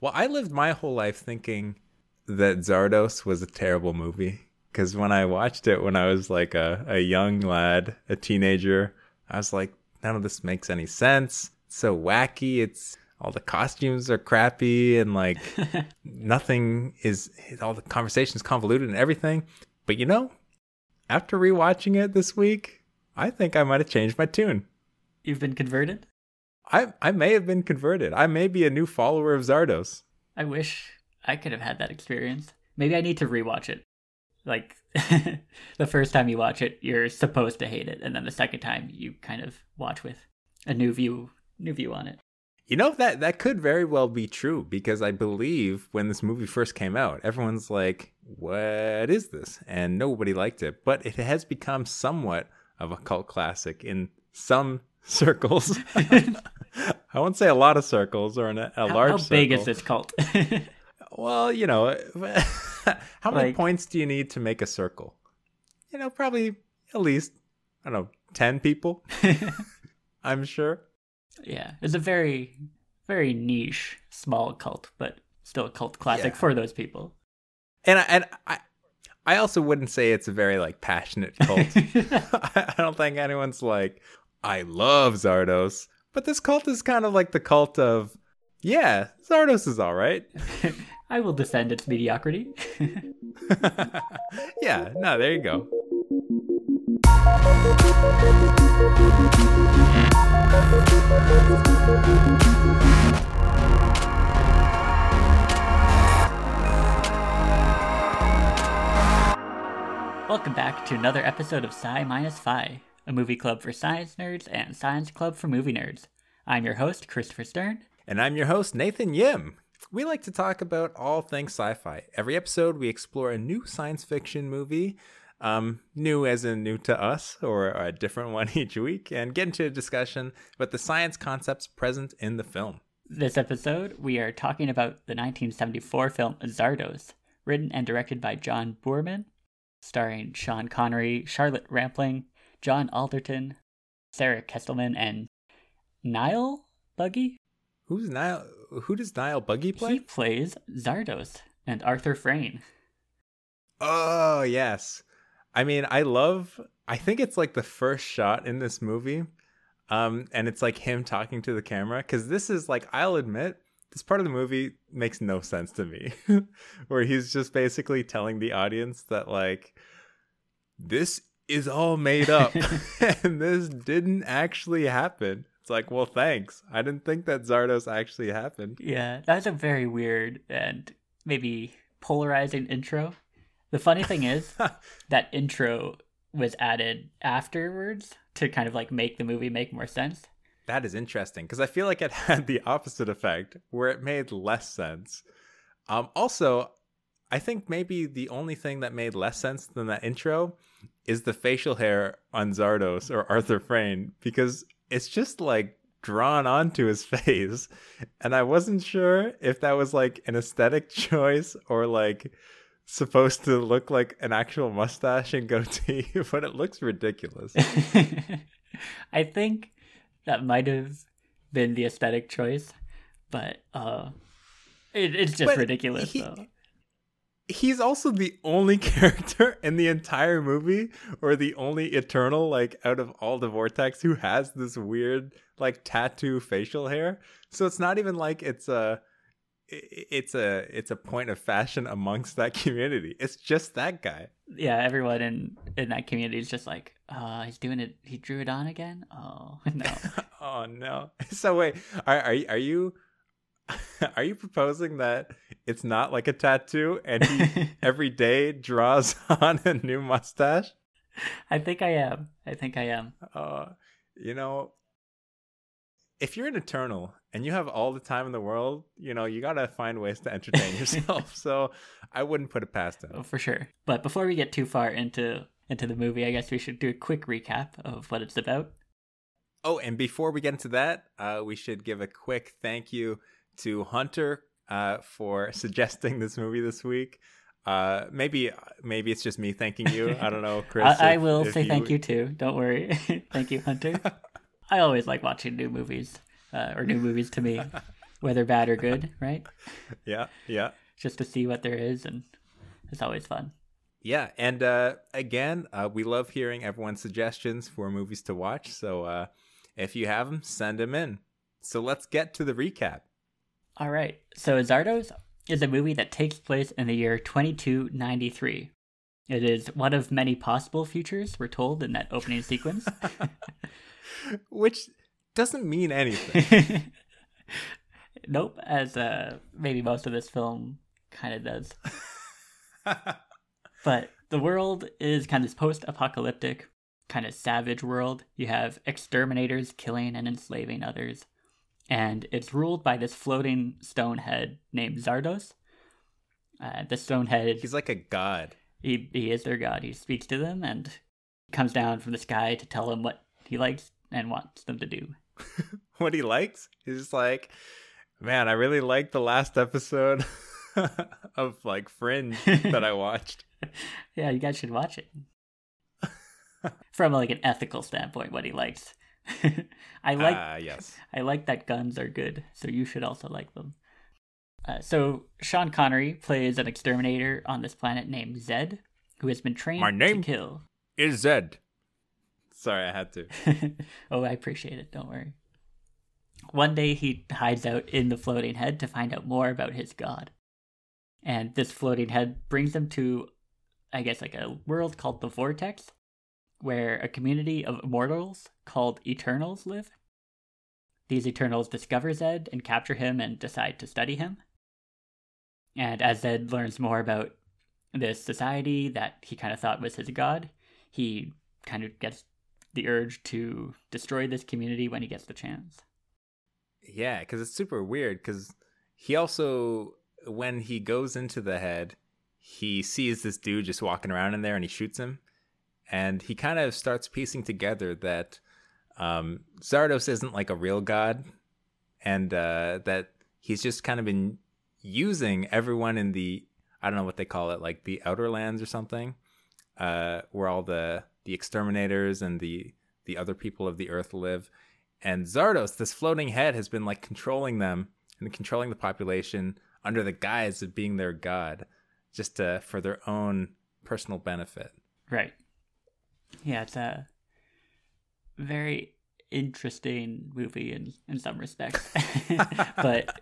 Well, I lived my whole life thinking that Zardoz was a terrible movie because when I watched it when I was like a, a young lad, a teenager, I was like, none of this makes any sense. It's so wacky. It's all the costumes are crappy and like nothing is all the conversations convoluted and everything. But you know, after rewatching it this week, I think I might have changed my tune. You've been converted? I I may have been converted. I may be a new follower of Zardoz. I wish I could have had that experience. Maybe I need to rewatch it. Like the first time you watch it, you're supposed to hate it, and then the second time you kind of watch with a new view, new view on it. You know that that could very well be true because I believe when this movie first came out, everyone's like, "What is this?" and nobody liked it. But it has become somewhat of a cult classic in some circles. I won't say a lot of circles or a How, large. how circle. big is this cult? Well, you know, how many Like- points do you need to make a circle? You know, probably at least I don't know, ten people. I'm sure. yeah, it's a very, very niche, small cult, but still a cult classic Yeah. for those people. And I, and I, I also wouldn't say it's a very like passionate cult. I don't think anyone's like, I love Zardoz, but this cult is kind of like the cult of, yeah, Zardoz is all right. I will defend its mediocrity. yeah, no, there you go. Welcome back to another episode of Psi Minus Phi, a movie club for science nerds and science club for movie nerds. I'm your host, Christopher Stern. And I'm your host, Nathan Yim. We like to talk about all things sci fi. Every episode, we explore a new science fiction movie, um, new as in new to us, or a different one each week, and get into a discussion about the science concepts present in the film. This episode, we are talking about the 1974 film Zardoz, written and directed by John Boorman, starring Sean Connery, Charlotte Rampling, John Alderton, Sara Kestelman, and Niall Buggy. Who's Niall? Who does Niall Buggy play? He plays Zardoz and Arthur Frayn. Oh, yes. I mean, I love I think it's like the first shot in this movie. Um and it's like him talking to the camera cuz this is like I'll admit this part of the movie makes no sense to me. Where he's just basically telling the audience that like this is all made up and this didn't actually happen. It's like, well, thanks. I didn't think that Zardoz actually happened. Yeah, that's a very weird and maybe polarizing intro. The funny thing is, that intro was added afterwards to kind of like make the movie make more sense. That is interesting because I feel like it had the opposite effect where it made less sense. Um, also, I think maybe the only thing that made less sense than that intro is the facial hair on Zardoz or Arthur Frayn because it's just like drawn onto his face. And I wasn't sure if that was like an aesthetic choice or like supposed to look like an actual mustache and goatee, but it looks ridiculous. I think that might have been the aesthetic choice, but uh, it, it's just But ridiculous he- though. He's also the only character in the entire movie or the only eternal like out of all the vortex who has this weird like tattoo facial hair so it's not even like it's a it's a it's a point of fashion amongst that community it's just that guy Yeah, everyone in in that community is just like, uh, he's doing it. He drew it on again. Oh no. oh no so wait are are, are you are you proposing that it's not like a tattoo and he every day draws on a new mustache I think I am. I think I am. Uh, you know, if you're an eternal and you have all the time in the world, you know, you gotta find ways to entertain yourself. so I wouldn't put it past Oh, him. for sure. But before we get too far into into the movie, I guess we should do a quick recap of what it's about. Oh, and before we get into that, uh, we should give a quick thank you to Hunter uh, for suggesting this movie this week. Uh, maybe maybe it's just me thanking you. I don't know, Chris. I, I will if say thank you too. Don't worry. thank you, Hunter. I always like watching new movies, uh, or new movies to me. whether bad or good, right? Yeah, yeah. Just to see what there is, and it's always fun. Yeah, and uh, again, uh, we love hearing everyone's suggestions for movies to watch. So uh, if you have them, send them in. So let's get to the recap. All right. So Zardoz is a movie that takes place in the year 2293. It is one of many possible futures we're told in that opening sequence. Which doesn't mean anything. nope, as uh, maybe most of this film kind of does. but the world is kind of this post apocalyptic, kind of savage world. You have exterminators killing and enslaving others. And it's ruled by this floating stone head named Zardoz. Uh, the stone head. He's like a god. He, he is their god. He speaks to them and comes down from the sky to tell them what he likes and wants them to do. what he likes? He's just like, man, I really liked the last episode of like Fringe that I watched. yeah, you guys should watch it. From like an ethical standpoint, what he likes. I like uh, yes. I like that guns are good, so you should also like them. Uh, so Sean Connery plays an exterminator on this planet named Zed, who has been trained My name to kill. Is Zed. Sorry, I had to. oh, I appreciate it. Don't worry. One day he hides out in the floating head to find out more about his god. And this floating head brings him to, I guess, like a world called the Vortex, where a community of immortals called Eternals live. These Eternals discover Zed and capture him and decide to study him. And as Zed learns more about this society that he kind of thought was his god, he kind of gets the urge to destroy this community when he gets the chance. Yeah, because it's super weird. Because he also, when he goes into the head, he sees this dude just walking around in there and he shoots him. And he kind of starts piecing together that um, Zardoz isn't like a real god and uh, that he's just kind of been using everyone in the, I don't know what they call it, like the Outer Lands or something, uh, where all the the exterminators and the the other people of the earth live. And Zardoz, this floating head, has been like controlling them and controlling the population under the guise of being their god, just to, for their own personal benefit. Right. Yeah, it's a very interesting movie in in some respects, but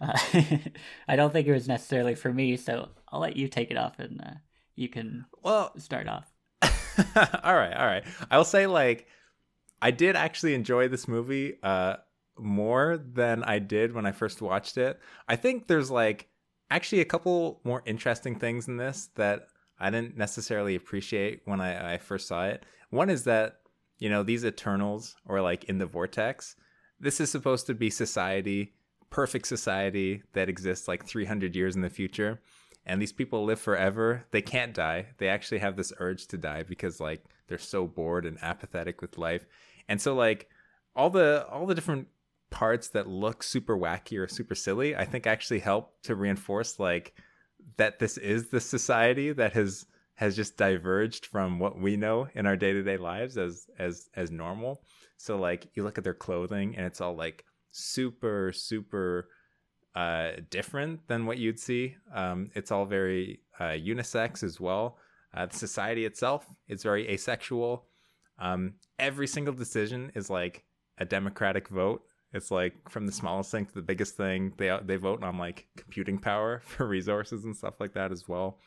uh, I don't think it was necessarily for me. So I'll let you take it off, and uh, you can well start off. all right, all right. I'll say like I did actually enjoy this movie uh more than I did when I first watched it. I think there's like actually a couple more interesting things in this that I didn't necessarily appreciate when I, I first saw it. One is that, you know, these Eternals or like in the vortex, this is supposed to be society, perfect society that exists like 300 years in the future and these people live forever. They can't die. They actually have this urge to die because like they're so bored and apathetic with life. And so like all the all the different parts that look super wacky or super silly, I think actually help to reinforce like that this is the society that has has just diverged from what we know in our day-to-day lives as as as normal. So like you look at their clothing and it's all like super super uh, different than what you'd see. Um, it's all very uh, unisex as well. Uh, the society itself is very asexual. Um, every single decision is like a democratic vote. It's like from the smallest thing to the biggest thing. They they vote on like computing power for resources and stuff like that as well.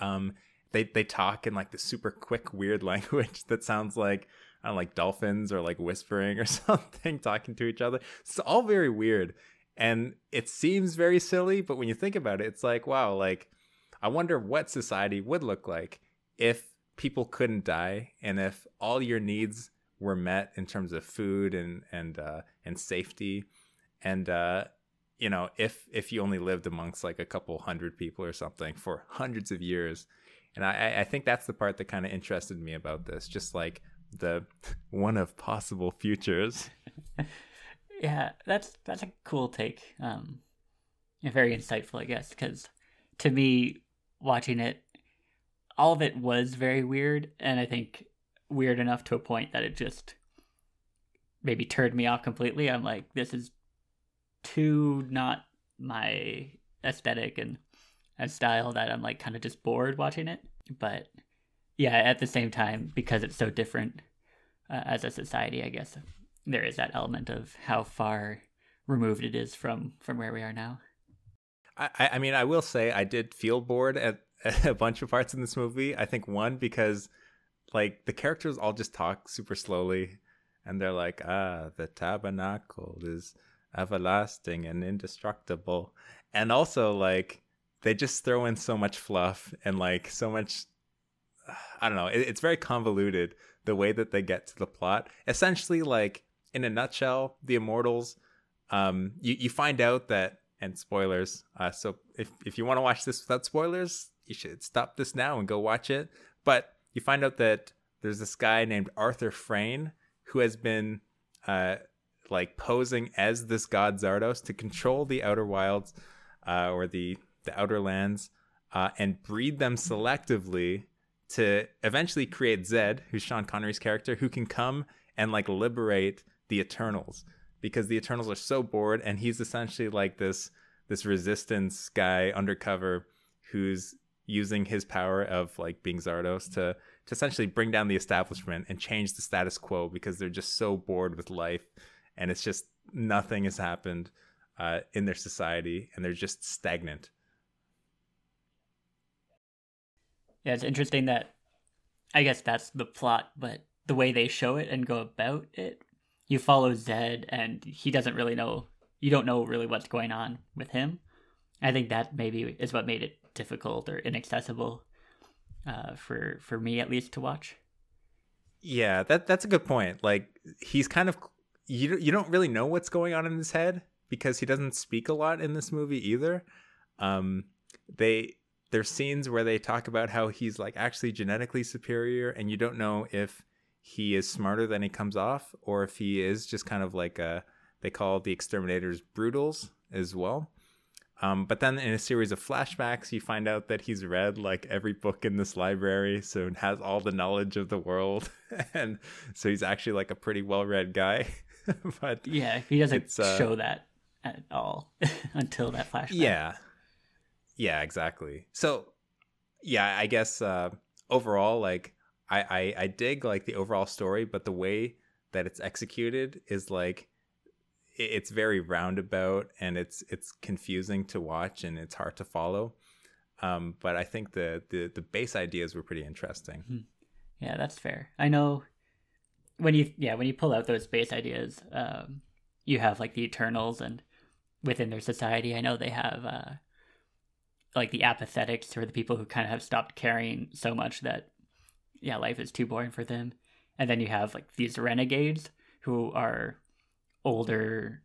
Um, they they talk in like the super quick weird language that sounds like I don't know, like dolphins or like whispering or something talking to each other. It's all very weird and it seems very silly but when you think about it it's like wow like i wonder what society would look like if people couldn't die and if all your needs were met in terms of food and and uh, and safety and uh, you know if if you only lived amongst like a couple hundred people or something for hundreds of years and i i think that's the part that kind of interested me about this just like the one of possible futures yeah, that's that's a cool take. Um, very insightful, I guess, because to me, watching it, all of it was very weird, and I think weird enough to a point that it just maybe turned me off completely. I'm like, this is too not my aesthetic and, and style that I'm like kind of just bored watching it. But yeah, at the same time, because it's so different uh, as a society, I guess there is that element of how far removed it is from from where we are now. I, I mean, I will say I did feel bored at, at a bunch of parts in this movie. I think one because like the characters all just talk super slowly, and they're like, "Ah, the tabernacle is everlasting and indestructible," and also like they just throw in so much fluff and like so much. I don't know. It, it's very convoluted the way that they get to the plot. Essentially, like in a nutshell, the immortals. Um, you you find out that and spoilers. Uh, so if if you want to watch this without spoilers, you should stop this now and go watch it. But you find out that there's this guy named Arthur Frayn who has been uh, like posing as this god Zardoz to control the outer wilds uh, or the the outer lands uh, and breed them selectively to eventually create Zed, who's Sean Connery's character, who can come and like liberate the Eternals because the Eternals are so bored, and he's essentially like this this resistance guy undercover who's using his power of like being Zardoz to to essentially bring down the establishment and change the status quo because they're just so bored with life, and it's just nothing has happened uh, in their society, and they're just stagnant. Yeah, it's interesting that I guess that's the plot, but the way they show it and go about it you follow Zed and he doesn't really know you don't know really what's going on with him. I think that maybe is what made it difficult or inaccessible uh, for for me at least to watch. Yeah, that that's a good point. Like he's kind of you you don't really know what's going on in his head because he doesn't speak a lot in this movie either. Um, they there's scenes where they talk about how he's like actually genetically superior, and you don't know if he is smarter than he comes off, or if he is just kind of like a they call the exterminators brutals as well. Um, but then in a series of flashbacks, you find out that he's read like every book in this library, so has all the knowledge of the world, and so he's actually like a pretty well-read guy. but yeah, he doesn't uh, show that at all until that flashback. Yeah, yeah, exactly. So yeah, I guess uh, overall, like I, I I dig like the overall story, but the way that it's executed is like it's very roundabout and it's it's confusing to watch and it's hard to follow. Um, but I think the, the the base ideas were pretty interesting. Hmm. Yeah, that's fair. I know when you yeah when you pull out those base ideas, um, you have like the Eternals and within their society. I know they have uh, like the apathetics or the people who kind of have stopped caring so much that yeah, life is too boring for them. And then you have like these renegades who are older,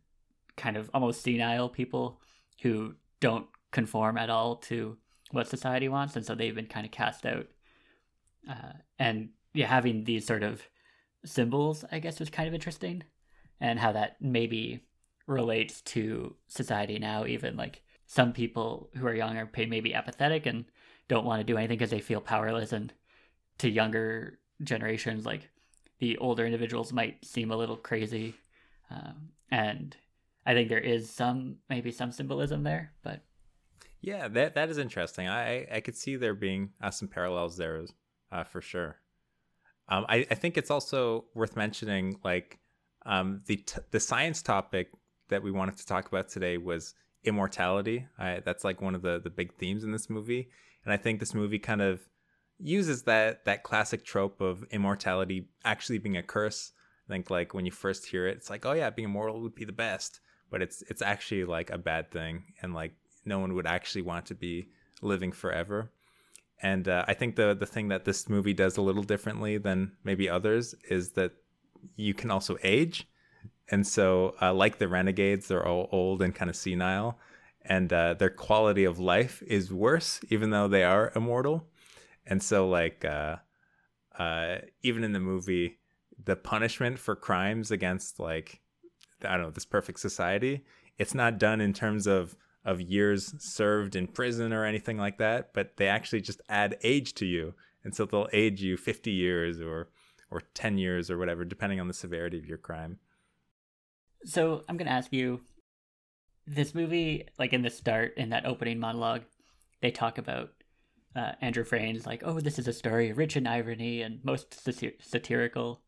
kind of almost senile people who don't conform at all to what society wants, and so they've been kind of cast out. Uh, and yeah, having these sort of symbols, I guess, was kind of interesting, and how that maybe relates to society now. Even like some people who are young are maybe apathetic and don't want to do anything because they feel powerless and to younger generations, like the older individuals might seem a little crazy. Um, and I think there is some, maybe some symbolism there, but. Yeah, that that is interesting. I I could see there being uh, some parallels there, uh, for sure. Um, I I think it's also worth mentioning, like, um, the t- the science topic that we wanted to talk about today was immortality. I, that's like one of the the big themes in this movie, and I think this movie kind of uses that that classic trope of immortality actually being a curse. Think like when you first hear it, it's like, oh yeah, being immortal would be the best, but it's it's actually like a bad thing, and like no one would actually want to be living forever. And uh, I think the the thing that this movie does a little differently than maybe others is that you can also age, and so uh, like the renegades, they're all old and kind of senile, and uh, their quality of life is worse, even though they are immortal. And so like uh uh even in the movie the punishment for crimes against like i don't know this perfect society it's not done in terms of of years served in prison or anything like that but they actually just add age to you and so they'll age you 50 years or or 10 years or whatever depending on the severity of your crime so i'm going to ask you this movie, like in the start, in that opening monologue, they talk about uh, Andrew Frayn's like, oh, this is a story rich in irony and most satir- satirical.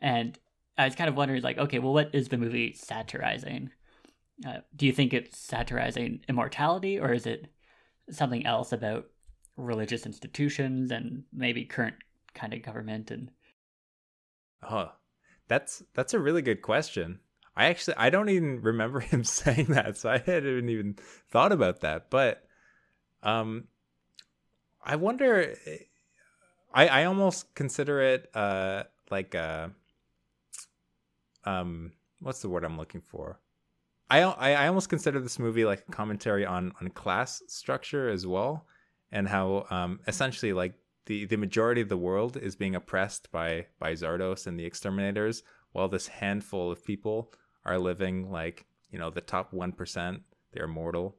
And I was kind of wondering, like, okay, well, what is the movie satirizing? Uh, do you think it's satirizing immortality, or is it something else about religious institutions and maybe current kind of government and? Oh, that's that's a really good question. I actually I don't even remember him saying that, so I hadn't even thought about that. But um, I wonder. I I almost consider it uh like a um what's the word I'm looking for? I I, almost consider this movie like a commentary on on class structure as well, and how um essentially like the the majority of the world is being oppressed by by Zardoz and the exterminators, while this handful of people are living like you know the top one percent. They're mortal,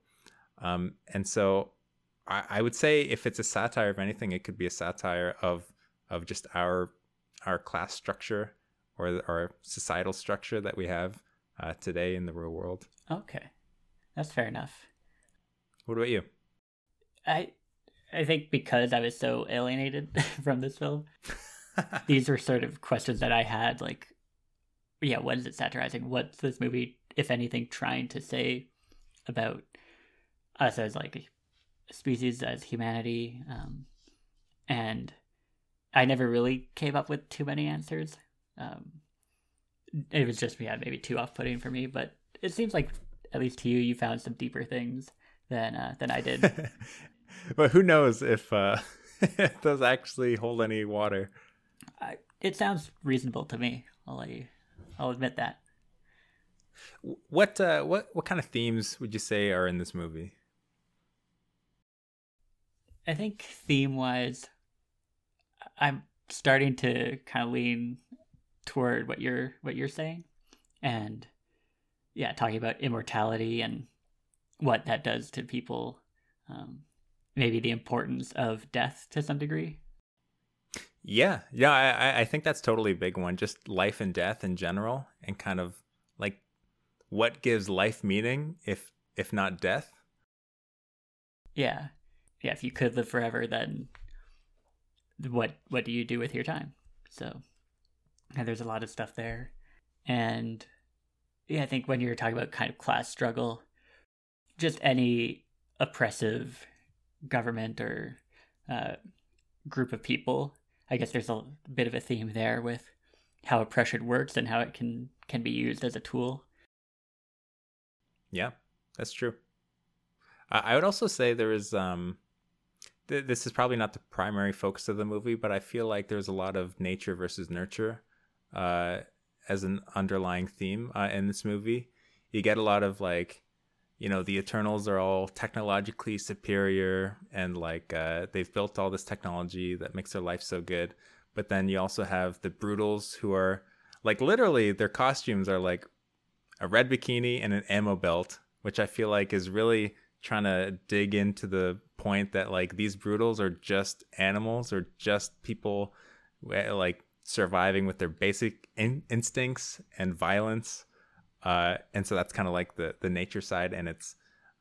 um, and so I, I would say if it's a satire of anything, it could be a satire of of just our our class structure or our societal structure that we have uh, today in the real world. Okay, that's fair enough. What about you? I I think because I was so alienated from this film, these were sort of questions that I had. Like, yeah, what is it satirizing? What's this movie, if anything, trying to say about us as like species, as humanity? Um, and I never really came up with too many answers. Um, it was just yeah, maybe too off-putting for me, but it seems like at least to you, you found some deeper things than uh, than I did. but who knows if uh, it does actually hold any water? I, it sounds reasonable to me. I'll let you I'll admit that. What uh, what what kind of themes would you say are in this movie? I think theme wise, I'm starting to kind of lean toward what you're what you're saying, and yeah, talking about immortality and what that does to people. Um, maybe the importance of death to some degree. Yeah, yeah, I I think that's totally a big one. Just life and death in general, and kind of like what gives life meaning if if not death. Yeah, yeah. If you could live forever, then what what do you do with your time? So, yeah, there's a lot of stuff there, and yeah, I think when you're talking about kind of class struggle, just any oppressive government or uh, group of people I guess there's a bit of a theme there with how oppression works and how it can can be used as a tool. Yeah, that's true. I would also say there is um, th- this is probably not the primary focus of the movie, but I feel like there's a lot of nature versus nurture uh, as an underlying theme uh, in this movie. You get a lot of like you know the eternals are all technologically superior and like uh, they've built all this technology that makes their life so good but then you also have the brutals who are like literally their costumes are like a red bikini and an ammo belt which i feel like is really trying to dig into the point that like these brutals are just animals or just people like surviving with their basic in- instincts and violence uh, and so that's kind of like the the nature side, and it's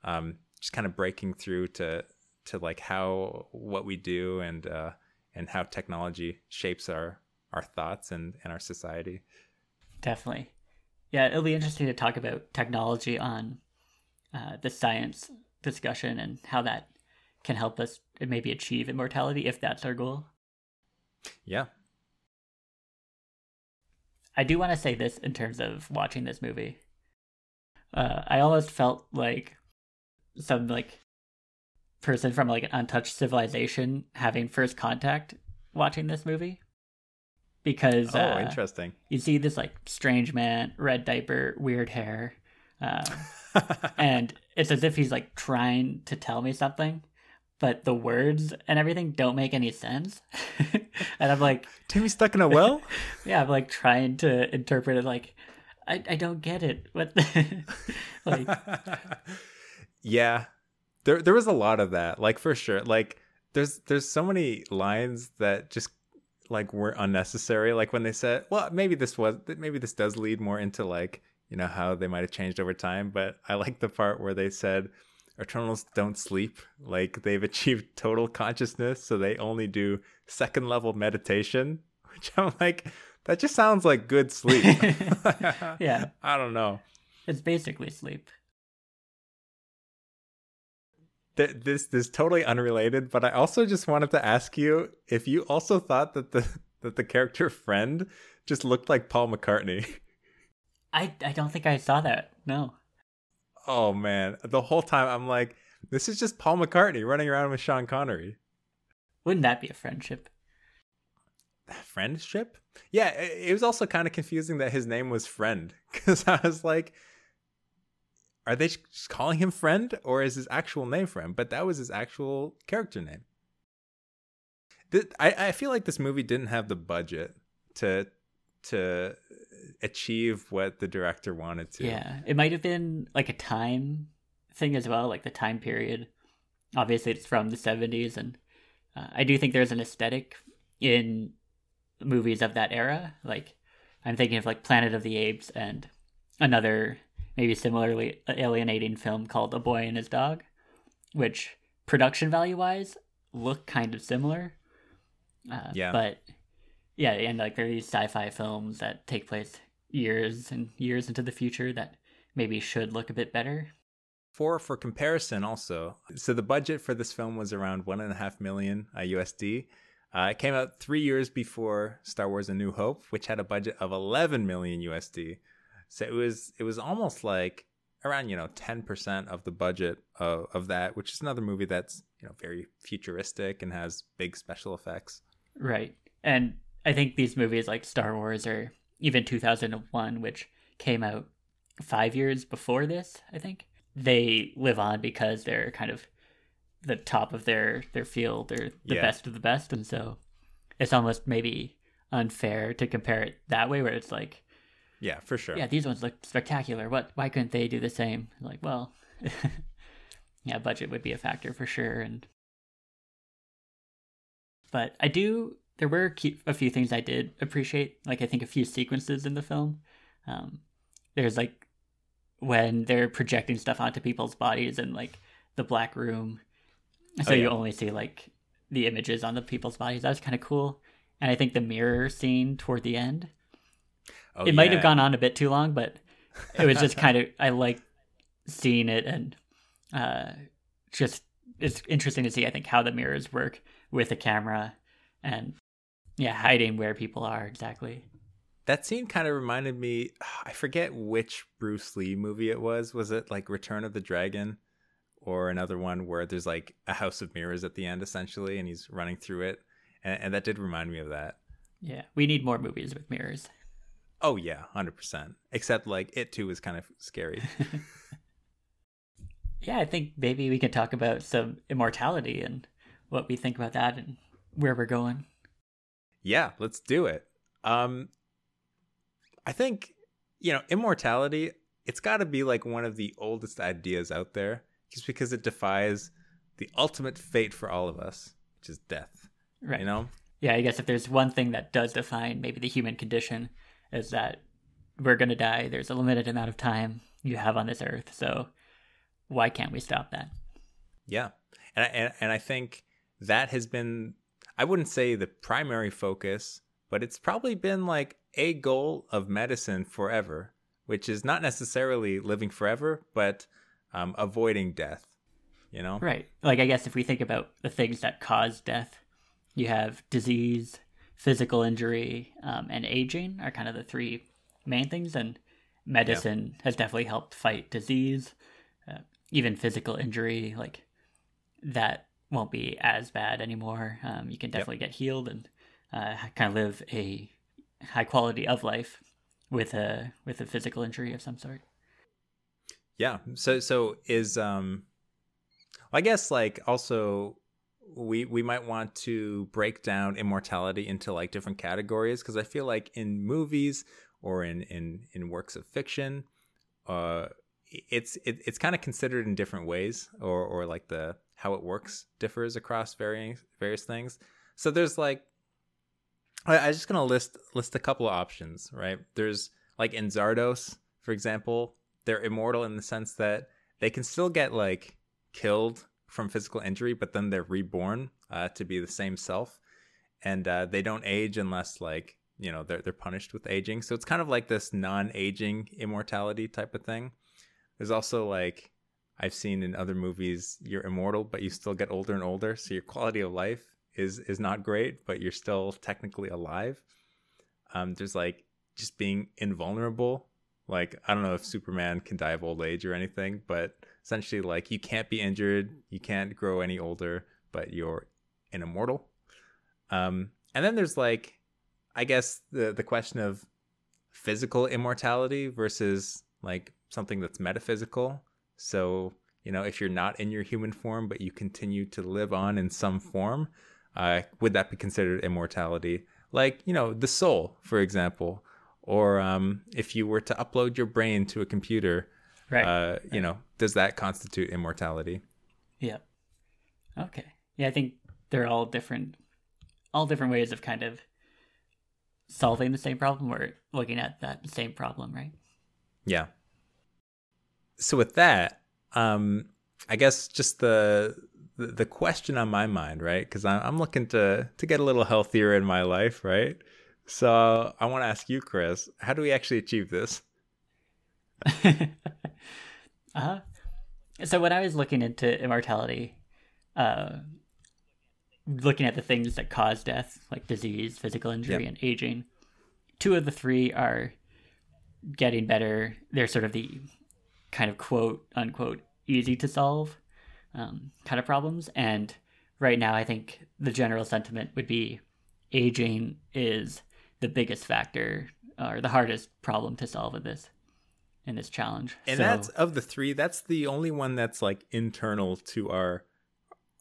um, just kind of breaking through to to like how what we do and uh, and how technology shapes our our thoughts and and our society. Definitely, yeah. It'll be interesting to talk about technology on uh, the science discussion and how that can help us maybe achieve immortality if that's our goal. Yeah, I do want to say this in terms of watching this movie. Uh, I almost felt like some like person from like an untouched civilization having first contact watching this movie because oh, uh, interesting. You see this like strange man, red diaper, weird hair, um, and it's as if he's like trying to tell me something, but the words and everything don't make any sense. and I'm like, Timmy stuck in a well? yeah, I'm like trying to interpret it like, I, I don't get it. What like Yeah. There there was a lot of that. Like for sure. Like there's there's so many lines that just like were unnecessary. Like when they said, well, maybe this was maybe this does lead more into like you know how they might have changed over time, but I like the part where they said Eternals don't sleep. Like they've achieved total consciousness, so they only do second level meditation. Which I'm like, that just sounds like good sleep. yeah. I don't know. It's basically sleep. Th- This this is totally unrelated, but I also just wanted to ask you if you also thought that the that the character friend just looked like Paul McCartney. I I don't think I saw that. No. Oh man, the whole time I'm like, this is just Paul McCartney running around with Sean Connery. Wouldn't that be a friendship? Friendship? Yeah, it it was also kind of confusing that his name was Friend because I was like, are they just calling him Friend or is his actual name Friend? But that was his actual character name. I I feel like this movie didn't have the budget to to achieve what the director wanted to. Yeah. It might have been like a time thing as well, like the time period. Obviously, it's from the 70s, and uh, I do think there's an aesthetic in movies of that era. Like, I'm thinking of like Planet of the Apes and another maybe similarly alienating film called A Boy and His Dog, which production value wise look kind of similar. Uh, Yeah. But yeah, and like there are these sci-fi films that take place years and years into the future that maybe should look a bit better. For for comparison, also, so the budget for this film was around one and a half million uh, USD. Uh, it came out three years before Star Wars: A New Hope, which had a budget of 11 million USD. So it was it was almost like around you know 10 percent of the budget of, of that, which is another movie that's you know very futuristic and has big special effects. Right. And I think these movies like Star Wars or even 2001, which came out five years before this, I think, they live on because they're kind of the top of their, their field. They're the Yeah. best of the best. And so it's almost maybe unfair to compare it that way, where it's like, Yeah, for sure. yeah, these ones look spectacular. What? Why couldn't they do the same? Like, well, yeah, budget would be a factor for sure. And but I do. There were a few things I did appreciate. Like I think a few sequences in the film. Um, there's like when they're projecting stuff onto people's bodies and like the black room, so Oh, you only see like the images on the people's bodies. That was kind of cool. And I think the mirror scene toward the end Oh, it might have gone on a bit too long, but it was just kind of I like seeing it and uh, just it's interesting to see. I think how the mirrors work with the camera and yeah, hiding where people are exactly. That scene kind of reminded me. I forget which Bruce Lee movie it was. Was it like Return of the Dragon, or another one where there's like a house of mirrors at the end, essentially, and he's running through it, and, and that did remind me of that. Yeah, we need more movies with mirrors. Oh yeah, hundred percent. Except like it too was kind of scary. Yeah, I think maybe we can talk about some immortality and what we think about that and where we're going. Yeah, let's do it. Um, I think you know immortality. It's got to be like one of the oldest ideas out there, just because it defies the ultimate fate for all of us, which is death. Right. You know. Yeah, I guess if there's one thing that does define maybe the human condition is that we're going to die. There's a limited amount of time you have on this earth. So why can't we stop that? Yeah, and I, and and I think that has been I wouldn't say the primary focus, but it's probably been like a goal of medicine forever, which is not necessarily living forever, but um, avoiding death. You know, Right. Like, I guess if we think about the things that cause death, you have disease, physical injury, um, and aging are kind of the three main things. And medicine has definitely helped fight disease, uh, even physical injury. Like, that won't be as bad anymore. Um, you can definitely get healed and uh, kind of live a high quality of life with a with a physical injury of some sort. Yeah. So so is um I guess like also we we might want to break down immortality into like different categories because I feel like in movies or in in in works of fiction uh it's it, it's kind of considered in different ways or or like the how it works differs across varying various things. So there's like I, I'm just gonna list list a couple of options, right? There's like in Zardoz, for example, they're immortal in the sense that they can still get like killed from physical injury, but then they're reborn uh, to be the same self, and uh, they don't age unless like you know they're they're punished with aging. So it's kind of like this non-aging immortality type of thing. There's also like I've seen in other movies, you're immortal, but you still get older and older, so your quality of life is is not great, but you're still technically alive. Um, there's like just being invulnerable. Like I don't know if Superman can die of old age or anything, but essentially like you can't be injured, you can't grow any older, but you're an immortal. Um, and then there's like, I guess the the question of physical immortality versus like something that's metaphysical. So you know, if you're not in your human form but you continue to live on in some form, uh, would that be considered immortality? Like you know, the soul, for example, or um, if you were to upload your brain to a computer Right. uh, you know, does that constitute immortality? Yeah. Okay. Yeah, I think they're all different, all different ways of kind of solving the same problem or looking at that same problem, right? Yeah. So with that, um, I guess just the the, question on my mind, right? Because I'm looking to to get a little healthier in my life, right? So I want to ask you, Chris, how do we actually achieve this? uh-huh. So when I was looking into immortality, uh, looking at the things that cause death, like disease, physical injury, Yep. and aging, two of the three are getting better. They're sort of the kind of quote unquote easy to solve um, kind of problems. And right now, I think the general sentiment would be aging is the biggest factor or the hardest problem to solve in this in this challenge. And So- that's of the three, that's the only one that's like internal to our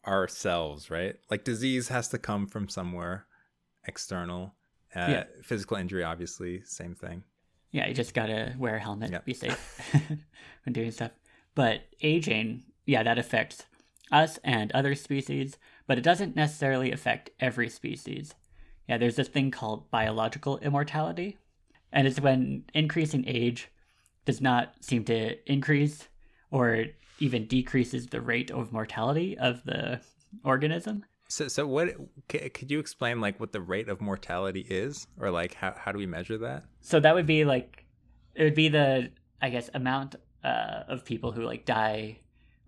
ourselves, right? Like disease has to come from somewhere external. Uh, Yeah. Physical injury, obviously, same thing. Yeah, you just gotta wear a helmet, Yep. be safe when doing stuff. But aging, yeah, that affects us and other species, but it doesn't necessarily affect every species. Yeah, there's this thing called biological immortality, and it's when increasing age does not seem to increase or even decreases the rate of mortality of the organism. So, so what c- could you explain like what the rate of mortality is, or like how how do we measure that? So that would be like it would be the I guess amount uh, of people who like die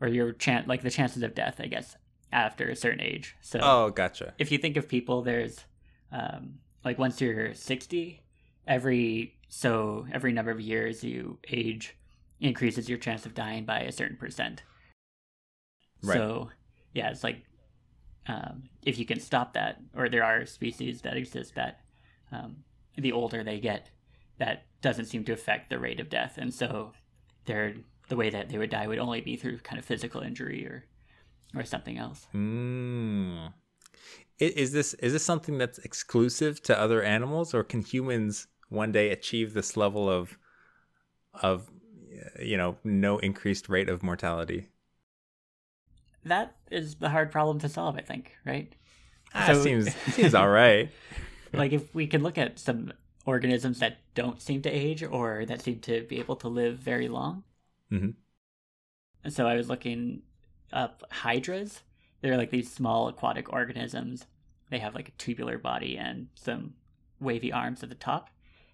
or your chance like the chances of death I guess after a certain age. So Oh, gotcha. if you think of people, there's um, like once you're 60, every so every number of years you age increases your chance of dying by a certain percent. Right. So yeah, it's like um, if you can stop that, or there are species that exist that um, the older they get, that doesn't seem to affect the rate of death, and so they're the way that they would die would only be through kind of physical injury or or something else. Mm. Is this is this something that's exclusive to other animals, or can humans one day achieve this level of of you know no increased rate of mortality? That is the hard problem to solve, I think, right? Ah, So- seems seems all right. like if we can look at some organisms that don't seem to age or that seem to be able to live very long. Mm-hmm. And so I was looking up hydras. They're like these small aquatic organisms. They have like a tubular body and some wavy arms at the top,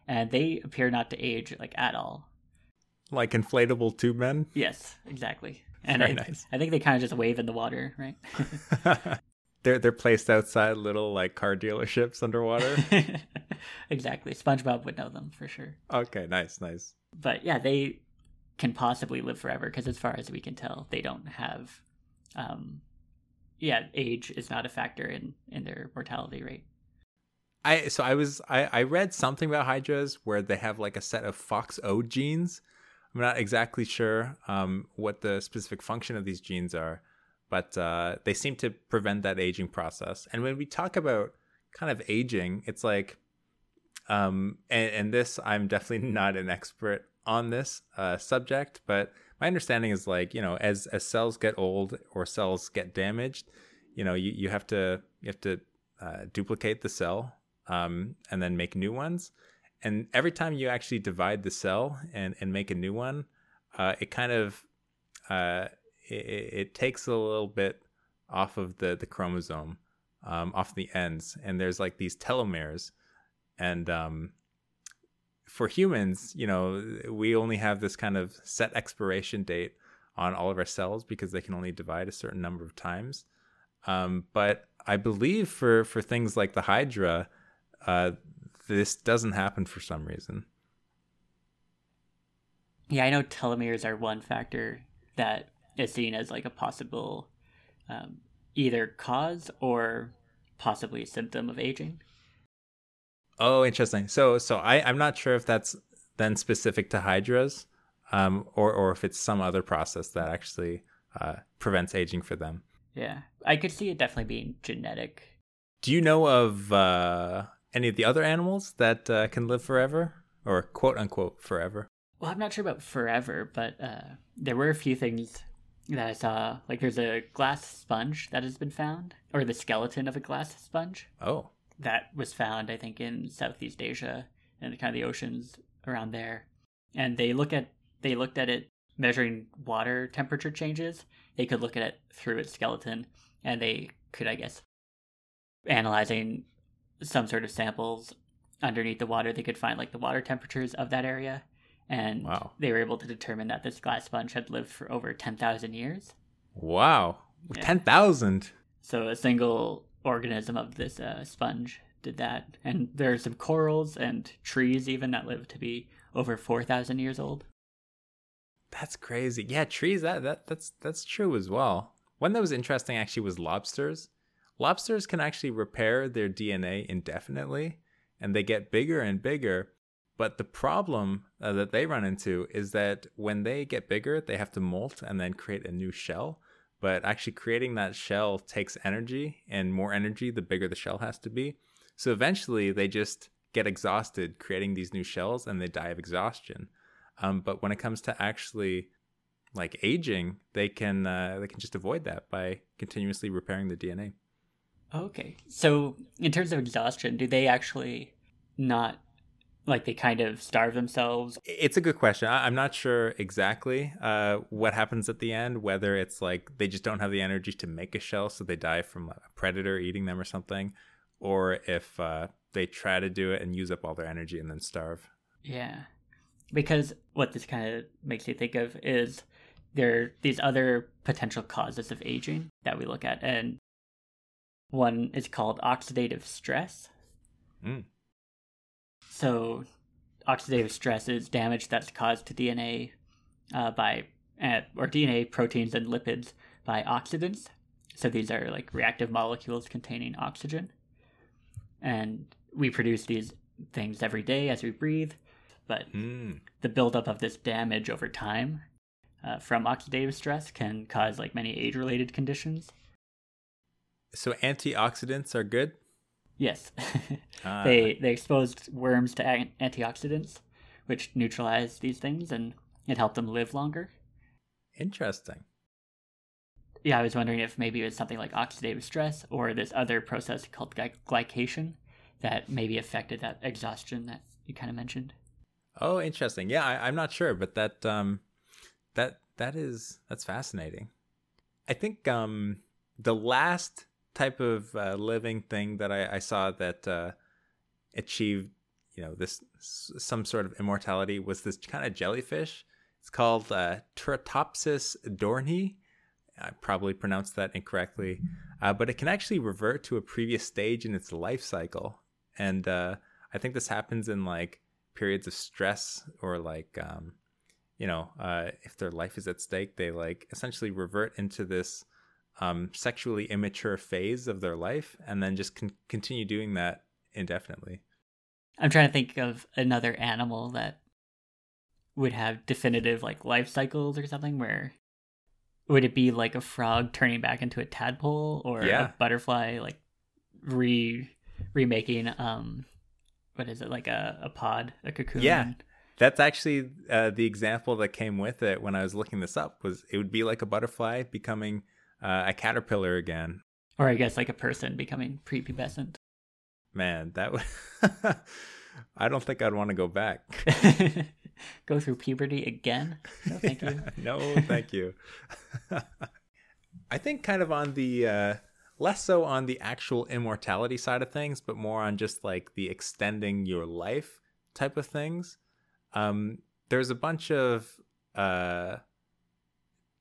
and they appear not to age like at all. Like inflatable tube men. Yes, exactly. And Very I, nice. I think they kind of just wave in the water, right? they're they're placed outside little like car dealerships underwater. exactly. SpongeBob would know them for sure. okay, nice, nice. but yeah, they can possibly live forever because, as far as we can tell, they don't have, um, yeah, age is not a factor in in their mortality rate. I so I was I I read something about hydras where they have like a set of FOXO genes. I'm not exactly sure um, what the specific function of these genes are, but uh, they seem to prevent that aging process. And when we talk about kind of aging, it's like, um, and, and this I'm definitely not an expert on this uh, subject, but my understanding is like you know as as cells get old or cells get damaged, you know you, you have to you have to uh, duplicate the cell um, and then make new ones. And every time you actually divide the cell and and make a new one, uh, it kind of uh, it, it, takes a little bit off of the the chromosome, um, off the ends, and there's like these telomeres, and um, for humans, you know, we only have this kind of set expiration date on all of our cells because they can only divide a certain number of times. Um, but I believe for for things like the Hydra, uh, this doesn't happen for some reason. Yeah, I know telomeres are one factor that is seen as like a possible um, either cause or possibly a symptom of aging. Oh, interesting. So, so I I'm not sure if that's then specific to hydras, um, or or if it's some other process that actually uh, prevents aging for them. Yeah, I could see it definitely being genetic. Do you know of uh, any of the other animals that uh, can live forever, or quote unquote forever? Well, I'm not sure about forever, but uh, there were a few things that I saw. Like, there's a glass sponge that has been found, or the skeleton of a glass sponge. Oh, that was found, I think, in Southeast Asia and kind of the oceans around there. And they look at they looked at it measuring water temperature changes. They could look at it through its skeleton, and they could, I guess, analyzing some sort of samples underneath the water. They could find like the water temperatures of that area, and wow. they were able to determine that this glass sponge had lived for over ten thousand years. Wow, yeah. ten thousand. So a single organism of this uh, sponge did that. And there are some corals and trees even that live to be over 4,000 years old. That's crazy. Yeah, trees that, that that's that's true as well. One that was interesting actually was lobsters. Lobsters can actually repair their DNA indefinitely and they get bigger and bigger. But the problem uh, that they run into is that when they get bigger, they have to molt and then create a new shell. But actually creating that shell takes energy and more energy the bigger the shell has to be. So eventually they just get exhausted creating these new shells and they die of exhaustion. Um, but when it comes to actually like aging they can uh, they can just avoid that by continuously repairing the dna okay so in terms of exhaustion do they actually not like they kind of starve themselves? It's a good question. I'm not sure exactly uh, what happens at the end, whether it's like they just don't have the energy to make a shell, so they die from a predator eating them or something, or if uh, they try to do it and use up all their energy and then starve. Yeah. Because what this kind of makes you think of is there are these other potential causes of aging that we look at, and one is called oxidative stress. Mm. So, oxidative stress is damage that's caused to DNA uh, by uh, or DNA proteins and lipids by oxidants. So these are like reactive molecules containing oxygen, and we produce these things every day as we breathe. But mm. the buildup of this damage over time uh, from oxidative stress can cause like many age-related conditions. So antioxidants are good. Yes, ah. they they exposed worms to antioxidants, which neutralize these things, and it helped them live longer. Interesting. Yeah, I was wondering if maybe it was something like oxidative stress or this other process called gly- glycation that maybe affected that exhaustion that you kind of mentioned. Oh, interesting. Yeah, I, I'm not sure, but that um, that that is that's fascinating. I think um, the last type of uh, living thing that I, I saw that uh, achieved, you know, this some sort of immortality was this kind of jellyfish. It's called uh, dohrnii. I probably pronounced that incorrectly, uh, but it can actually revert to a previous stage in its life cycle, and uh, I think this happens in like periods of stress or like um, you know uh, if their life is at stake, they like essentially revert into this um, sexually immature phase of their life and then just con- continue doing that indefinitely. I'm trying to think of another animal that would have definitive like life cycles or something where would it be like a frog turning back into a tadpole or yeah. a butterfly like re remaking um what is it like a, a pod a cocoon yeah that's actually uh, the example that came with it when i was looking this up was it would be like a butterfly becoming uh, a caterpillar again. Or I guess like a person becoming prepubescent. Man, that would I don't think I'd want to go back. go through puberty again? No, thank you. no, thank you. I think kind of on the uh, less so on the actual immortality side of things, but more on just like the extending your life type of things. Um, there's a bunch of uh,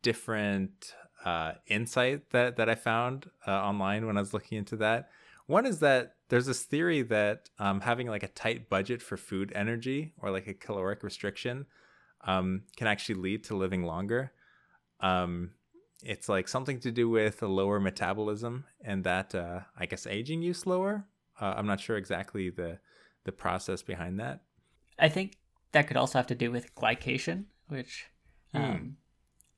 different uh, insight that that I found uh, online when I was looking into that. One is that there's this theory that um, having like a tight budget for food energy or like a caloric restriction um, can actually lead to living longer. Um, it's like something to do with a lower metabolism and that uh, I guess aging you slower. Uh, I'm not sure exactly the the process behind that. I think that could also have to do with glycation, which mm.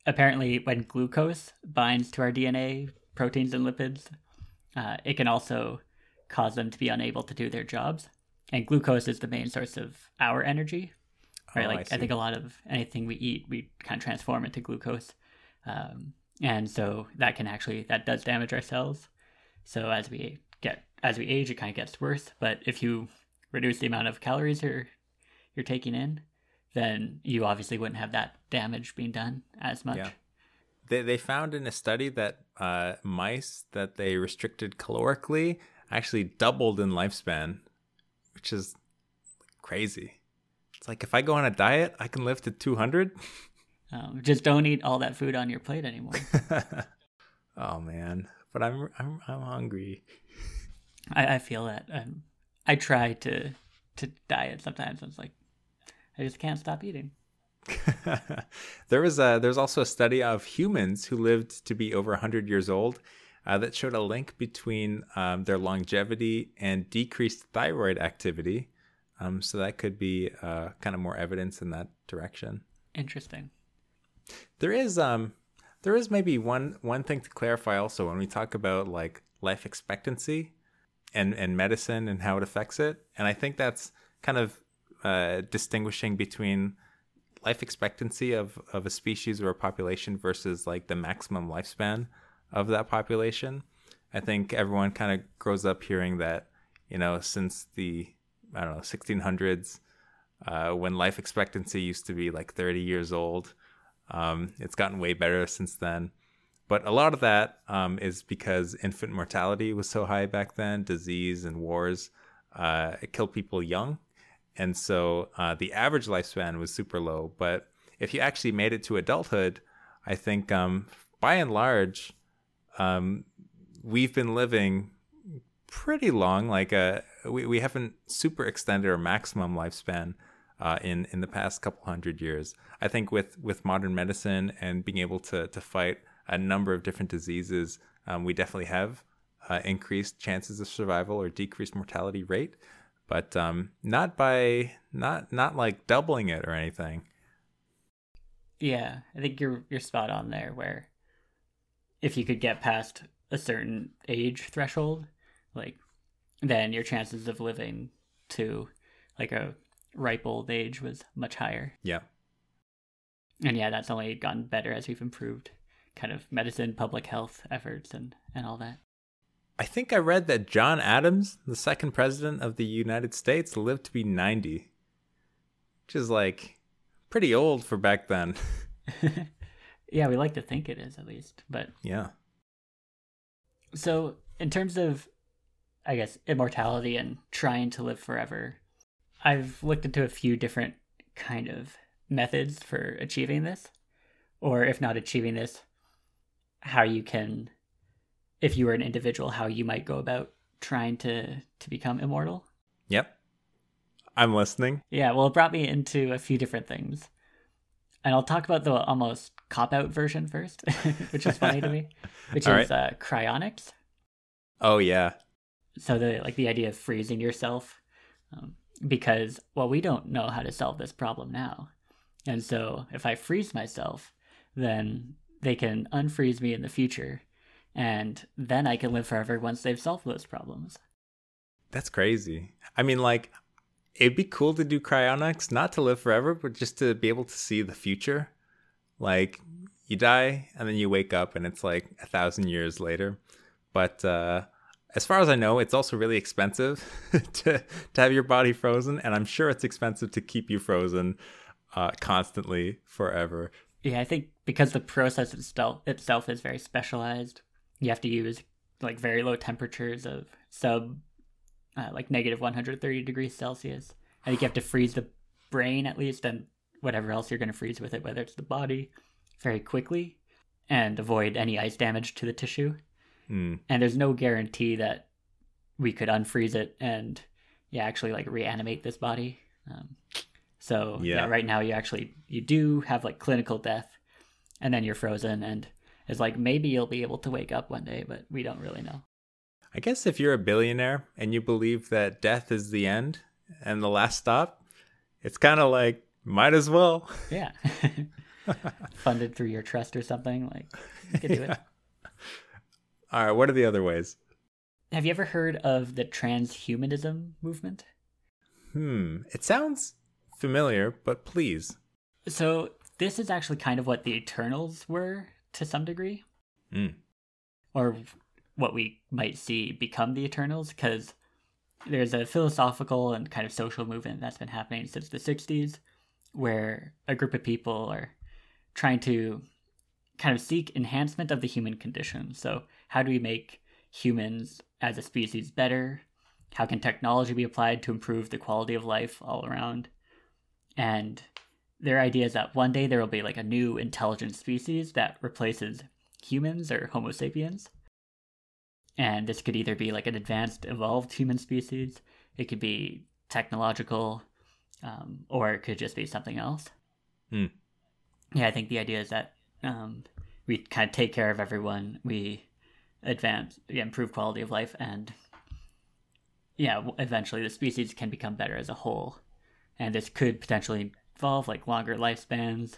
Apparently when glucose binds to our DNA, proteins, and lipids, uh, it can also cause them to be unable to do their jobs. And glucose is the main source of our energy, right? Oh, like I, I, think a lot of anything we eat, we kind of transform into glucose. Um, and so that can actually that does damage our cells so as we get as we age it kind of gets worse but if you reduce the amount of calories you're you're taking in then you obviously wouldn't have that damage being done as much yeah. they, they found in a study that uh, mice that they restricted calorically actually doubled in lifespan which is crazy it's like if i go on a diet i can live to 200 Um, just don't eat all that food on your plate anymore. oh man, but I'm I'm I'm hungry. I, I feel that. Um, I try to to diet sometimes. It's like I just can't stop eating. there was a there's also a study of humans who lived to be over 100 years old uh, that showed a link between um, their longevity and decreased thyroid activity. Um, so that could be uh, kind of more evidence in that direction. Interesting. There is um there is maybe one one thing to clarify also when we talk about like life expectancy and and medicine and how it affects it. And I think that's kind of uh, distinguishing between life expectancy of of a species or a population versus like the maximum lifespan of that population. I think everyone kind of grows up hearing that, you know, since the I don't know 1600s, uh, when life expectancy used to be like 30 years old, um, it's gotten way better since then. But a lot of that um, is because infant mortality was so high back then, disease and wars. Uh, killed people young. And so uh, the average lifespan was super low. But if you actually made it to adulthood, I think um, by and large, um, we've been living pretty long. Like uh, we, we haven't super extended our maximum lifespan uh, in in the past couple hundred years. I think with with modern medicine and being able to to fight a number of different diseases, um, we definitely have uh, increased chances of survival or decreased mortality rate, but um, not by not not like doubling it or anything. Yeah, I think you're you're spot on there. Where if you could get past a certain age threshold, like then your chances of living to like a ripe old age was much higher. Yeah. And yeah, that's only gotten better as we've improved kind of medicine, public health efforts, and, and all that. I think I read that John Adams, the second president of the United States, lived to be 90, which is like pretty old for back then. yeah, we like to think it is at least, but. Yeah. So, in terms of, I guess, immortality and trying to live forever, I've looked into a few different kind of methods for achieving this, or if not achieving this, how you can, if you were an individual, how you might go about trying to to become immortal. Yep, I'm listening. Yeah, well, it brought me into a few different things, and I'll talk about the almost cop out version first, which is funny to me, which All is right. uh, cryonics. Oh yeah. So the like the idea of freezing yourself. Um, because well we don't know how to solve this problem now and so if i freeze myself then they can unfreeze me in the future and then i can live forever once they've solved those problems. That's crazy. I mean like it'd be cool to do cryonics not to live forever but just to be able to see the future. Like you die and then you wake up and it's like a thousand years later. But uh as far as I know, it's also really expensive to to have your body frozen, and I'm sure it's expensive to keep you frozen uh, constantly forever. Yeah, I think because the process itself itself is very specialized, you have to use like very low temperatures of sub uh, like negative 130 degrees Celsius. I think you have to freeze the brain at least, and whatever else you're going to freeze with it, whether it's the body, very quickly, and avoid any ice damage to the tissue. Mm. And there's no guarantee that we could unfreeze it and yeah, actually like reanimate this body. Um, so yeah. Yeah. right now you actually you do have like clinical death, and then you're frozen, and it's like maybe you'll be able to wake up one day, but we don't really know. I guess if you're a billionaire and you believe that death is the end and the last stop, it's kind of like might as well. Yeah, funded through your trust or something like you could do it. All right, what are the other ways? Have you ever heard of the transhumanism movement? Hmm, it sounds familiar, but please. So this is actually kind of what the Eternals were to some degree, Mm. or what we might see become the Eternals, because there's a philosophical and kind of social movement that's been happening since the '60s, where a group of people are trying to kind of seek enhancement of the human condition. So, how do we make humans as a species better? How can technology be applied to improve the quality of life all around? And their idea is that one day there will be like a new intelligent species that replaces humans or Homo sapiens. And this could either be like an advanced, evolved human species, it could be technological, um, or it could just be something else. Hmm. Yeah, I think the idea is that um, we kind of take care of everyone, we advance, yeah, improve quality of life, and yeah, eventually the species can become better as a whole. And this could potentially involve like longer lifespans,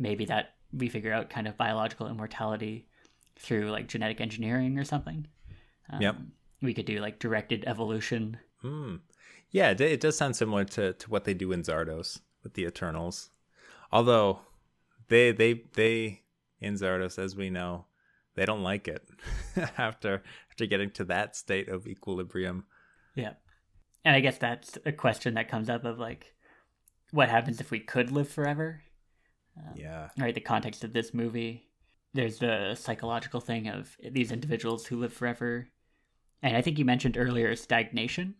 maybe that we figure out kind of biological immortality through like genetic engineering or something. Um, Yep. We could do like directed evolution. Hmm. Yeah, it, it does sound similar to, to what they do in Zardoz with the Eternals. Although they they they in Zardoz, as we know, they don't like it after after getting to that state of equilibrium. Yeah. And I guess that's a question that comes up of like, what happens if we could live forever? Um, Yeah. right the context of this movie there's the psychological thing of these individuals who live forever and i think you mentioned earlier stagnation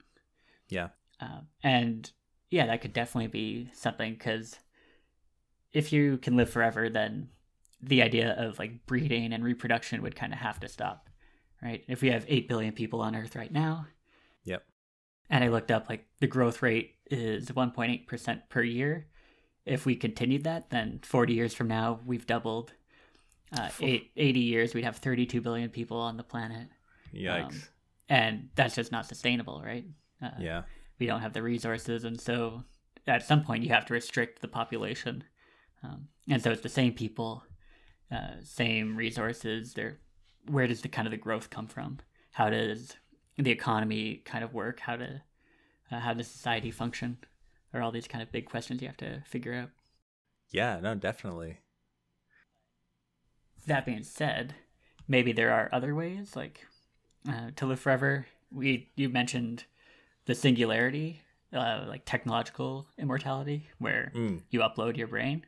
Yeah. um, and yeah that could definitely be something because if you can live forever then the idea of like breeding and reproduction would kind of have to stop right if we have 8 billion people on earth right now Yep. and i looked up like the growth rate is 1.8% per year. If we continued that then 40 years from now we've doubled. Uh, eight, 80 years we'd have 32 billion people on the planet. Yikes. and that's just not sustainable right? Uh, yeah. we don't have the resources and so at some point you have to restrict the population. Um, and so it's the same people uh, same resources. There where does the kind of the growth come from? How does the economy kind of work? How to uh, how does society function are all these kind of big questions you have to figure out Yeah, no, definitely. that being said maybe there are other ways like uh, to live forever we you mentioned the singularity uh, like technological immortality where Mm. you upload your brain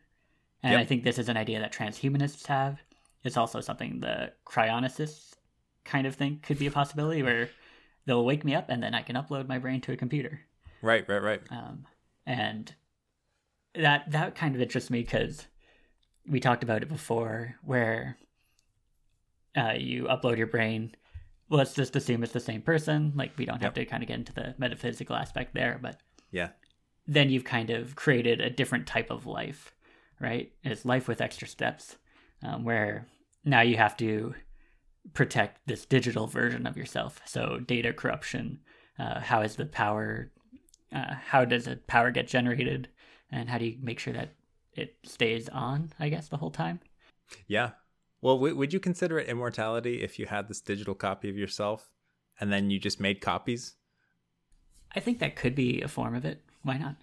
and Yep. i think this is an idea that transhumanists have it's also something the cryonicists kind of think could be a possibility where they'll wake me up and then i can upload my brain to a computer Right, right, right. um, and that that kind of interests me because we talked about it before, where uh, you upload your brain. Let's just assume it's the same person. Like we don't have Yep. to kind of get into the metaphysical aspect there, but Yeah. then you've kind of created a different type of life, right? It's life with extra steps, um, where now you have to protect this digital version of yourself. So data corruption. Uh, how is the power? Uh, how does the power get generated? And how do you make sure that it stays on? I guess the whole time. Yeah. Well, w- would you consider it immortality if you had this digital copy of yourself and then you just made copies? I think that could be a form of it. Why not?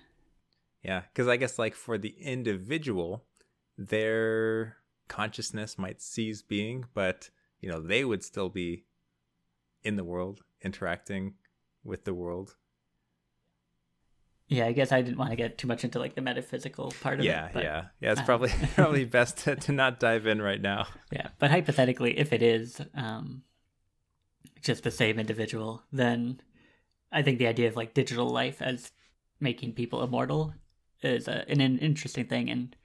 Yeah, because I guess like for the individual, their consciousness might cease being, but you know they would still be in the world interacting with the world. Yeah, I guess I didn't want to get too much into like the metaphysical part of yeah, it. Yeah, yeah, yeah. It's probably probably best to, to not dive in right now. Yeah, but hypothetically, if it is um, just the same individual, then I think the idea of like digital life as making people immortal is a, an, an interesting thing. And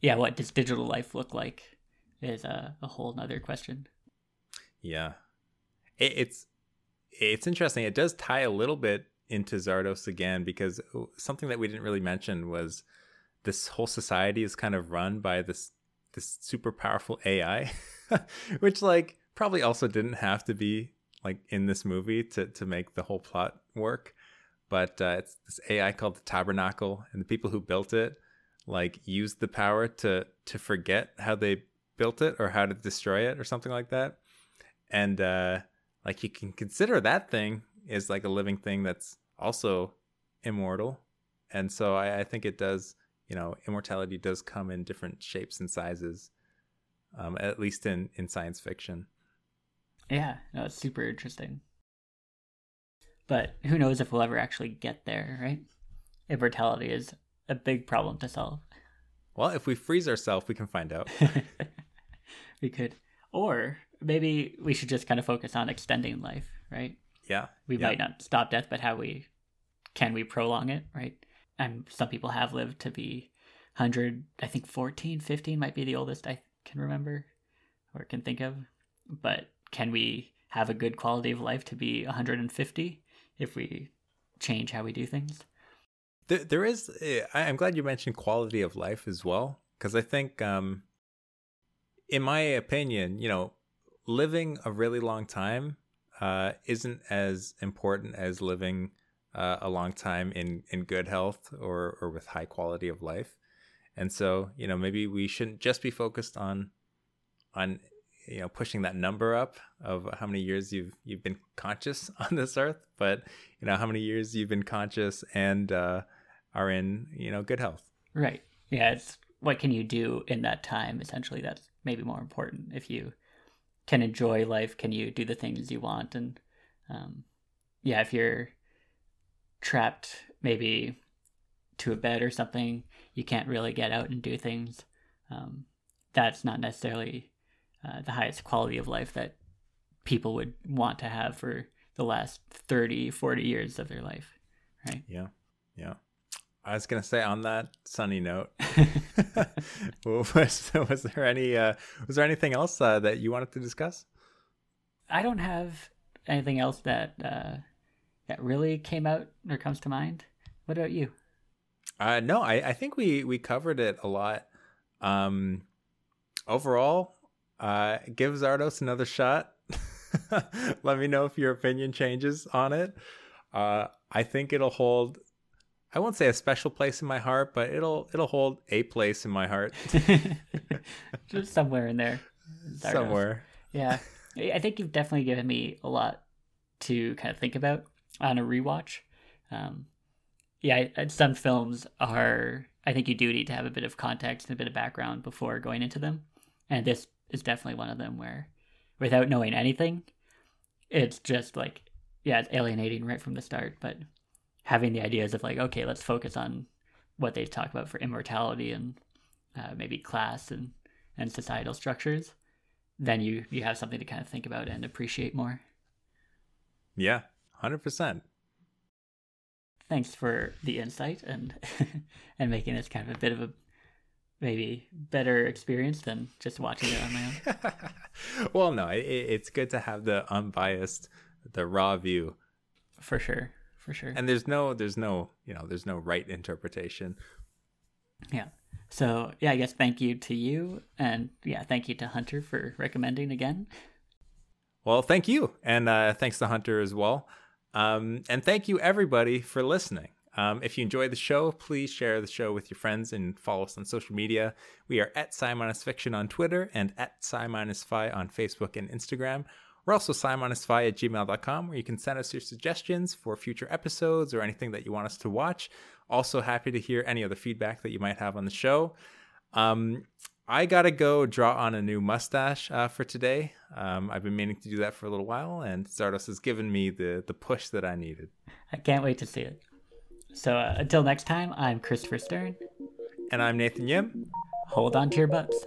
yeah, what does digital life look like is a, a whole nother question. Yeah, it, it's it's interesting. It does tie a little bit into Zardoz again because something that we didn't really mention was this whole society is kind of run by this this super powerful AI, which like probably also didn't have to be like in this movie to to make the whole plot work. But uh, it's this AI called the Tabernacle, and the people who built it like used the power to to forget how they built it or how to destroy it or something like that. And uh, like you can consider that thing is like a living thing that's also immortal. And so I, I think it does, you know, immortality does come in different shapes and sizes, um, at least in, in science fiction. Yeah, no, it's super interesting. But who knows if we'll ever actually get there, right? Immortality is a big problem to solve. Well, if we freeze ourselves, we can find out. we could. Or maybe we should just kind of focus on extending life, right? Yeah. We yeah. might not stop death, but how we can we prolong it, right? And some people have lived to be 100, I think 14, 15 might be the oldest I can remember or can think of. But can we have a good quality of life to be 150 if we change how we do things? There, there is, I'm glad you mentioned quality of life as well, because I think, um, in my opinion, you know, living a really long time uh, isn't as important as living uh, a long time in in good health or or with high quality of life. And so, you know, maybe we shouldn't just be focused on on you know pushing that number up of how many years you've you've been conscious on this earth, but you know how many years you've been conscious and uh, are in you know good health. Right. Yeah. It's what can you do in that time? Essentially, that's maybe more important. If you can enjoy life, can you do the things you want? And um, yeah, if you're trapped maybe to a bed or something, you can't really get out and do things. Um, that's not necessarily uh, the highest quality of life that people would want to have for the last 30, 40 years of their life, right? Yeah. Yeah. I was gonna say on that sunny note, was was there any uh, was there anything else uh, that you wanted to discuss? I don't have anything else that uh, that really came out or comes to mind. What about you? Uh, no, I, I think we we covered it a lot. Um, overall, uh, give Zardoz another shot. Let me know if your opinion changes on it. Uh, I think it'll hold I won't say a special place in my heart, but it'll it'll hold a place in my heart. Just somewhere in there. Somewhere. Yeah. I think you've definitely given me a lot to kind of think about on a rewatch. Um, yeah, some films are. I think you do need to have a bit of context and a bit of background before going into them, and this is definitely one of them where, without knowing anything, it's just like, yeah, it's alienating right from the start. But having the ideas of like, okay, let's focus on what they talk about for immortality and uh, maybe class and and societal structures, then you you have something to kind of think about and appreciate more. Yeah, hundred percent. Thanks for the insight and and making this kind of a bit of a maybe better experience than just watching it on my own. well, no, it, it's good to have the unbiased, the raw view. For sure for sure. And there's no there's no, you know, there's no right interpretation. Yeah. So, yeah, I guess thank you to you and yeah, thank you to Hunter for recommending again. Well, thank you. And uh, thanks to Hunter as well. Um, and thank you everybody for listening. Um, if you enjoy the show, please share the show with your friends and follow us on social media. We are at Sci Fiction on Twitter and at Sci Fi on Facebook and Instagram. We're also sci-fi at gmail.com where you can send us your suggestions for future episodes or anything that you want us to watch. Also happy to hear any other feedback that you might have on the show. Um, I gotta go draw on a new mustache uh, for today. Um, I've been meaning to do that for a little while, and Zardoz has given me the the push that I needed. I can't wait to see it. So uh, until next time, I'm Christopher Stern. And I'm Nathan Yim. Hold on to your butts.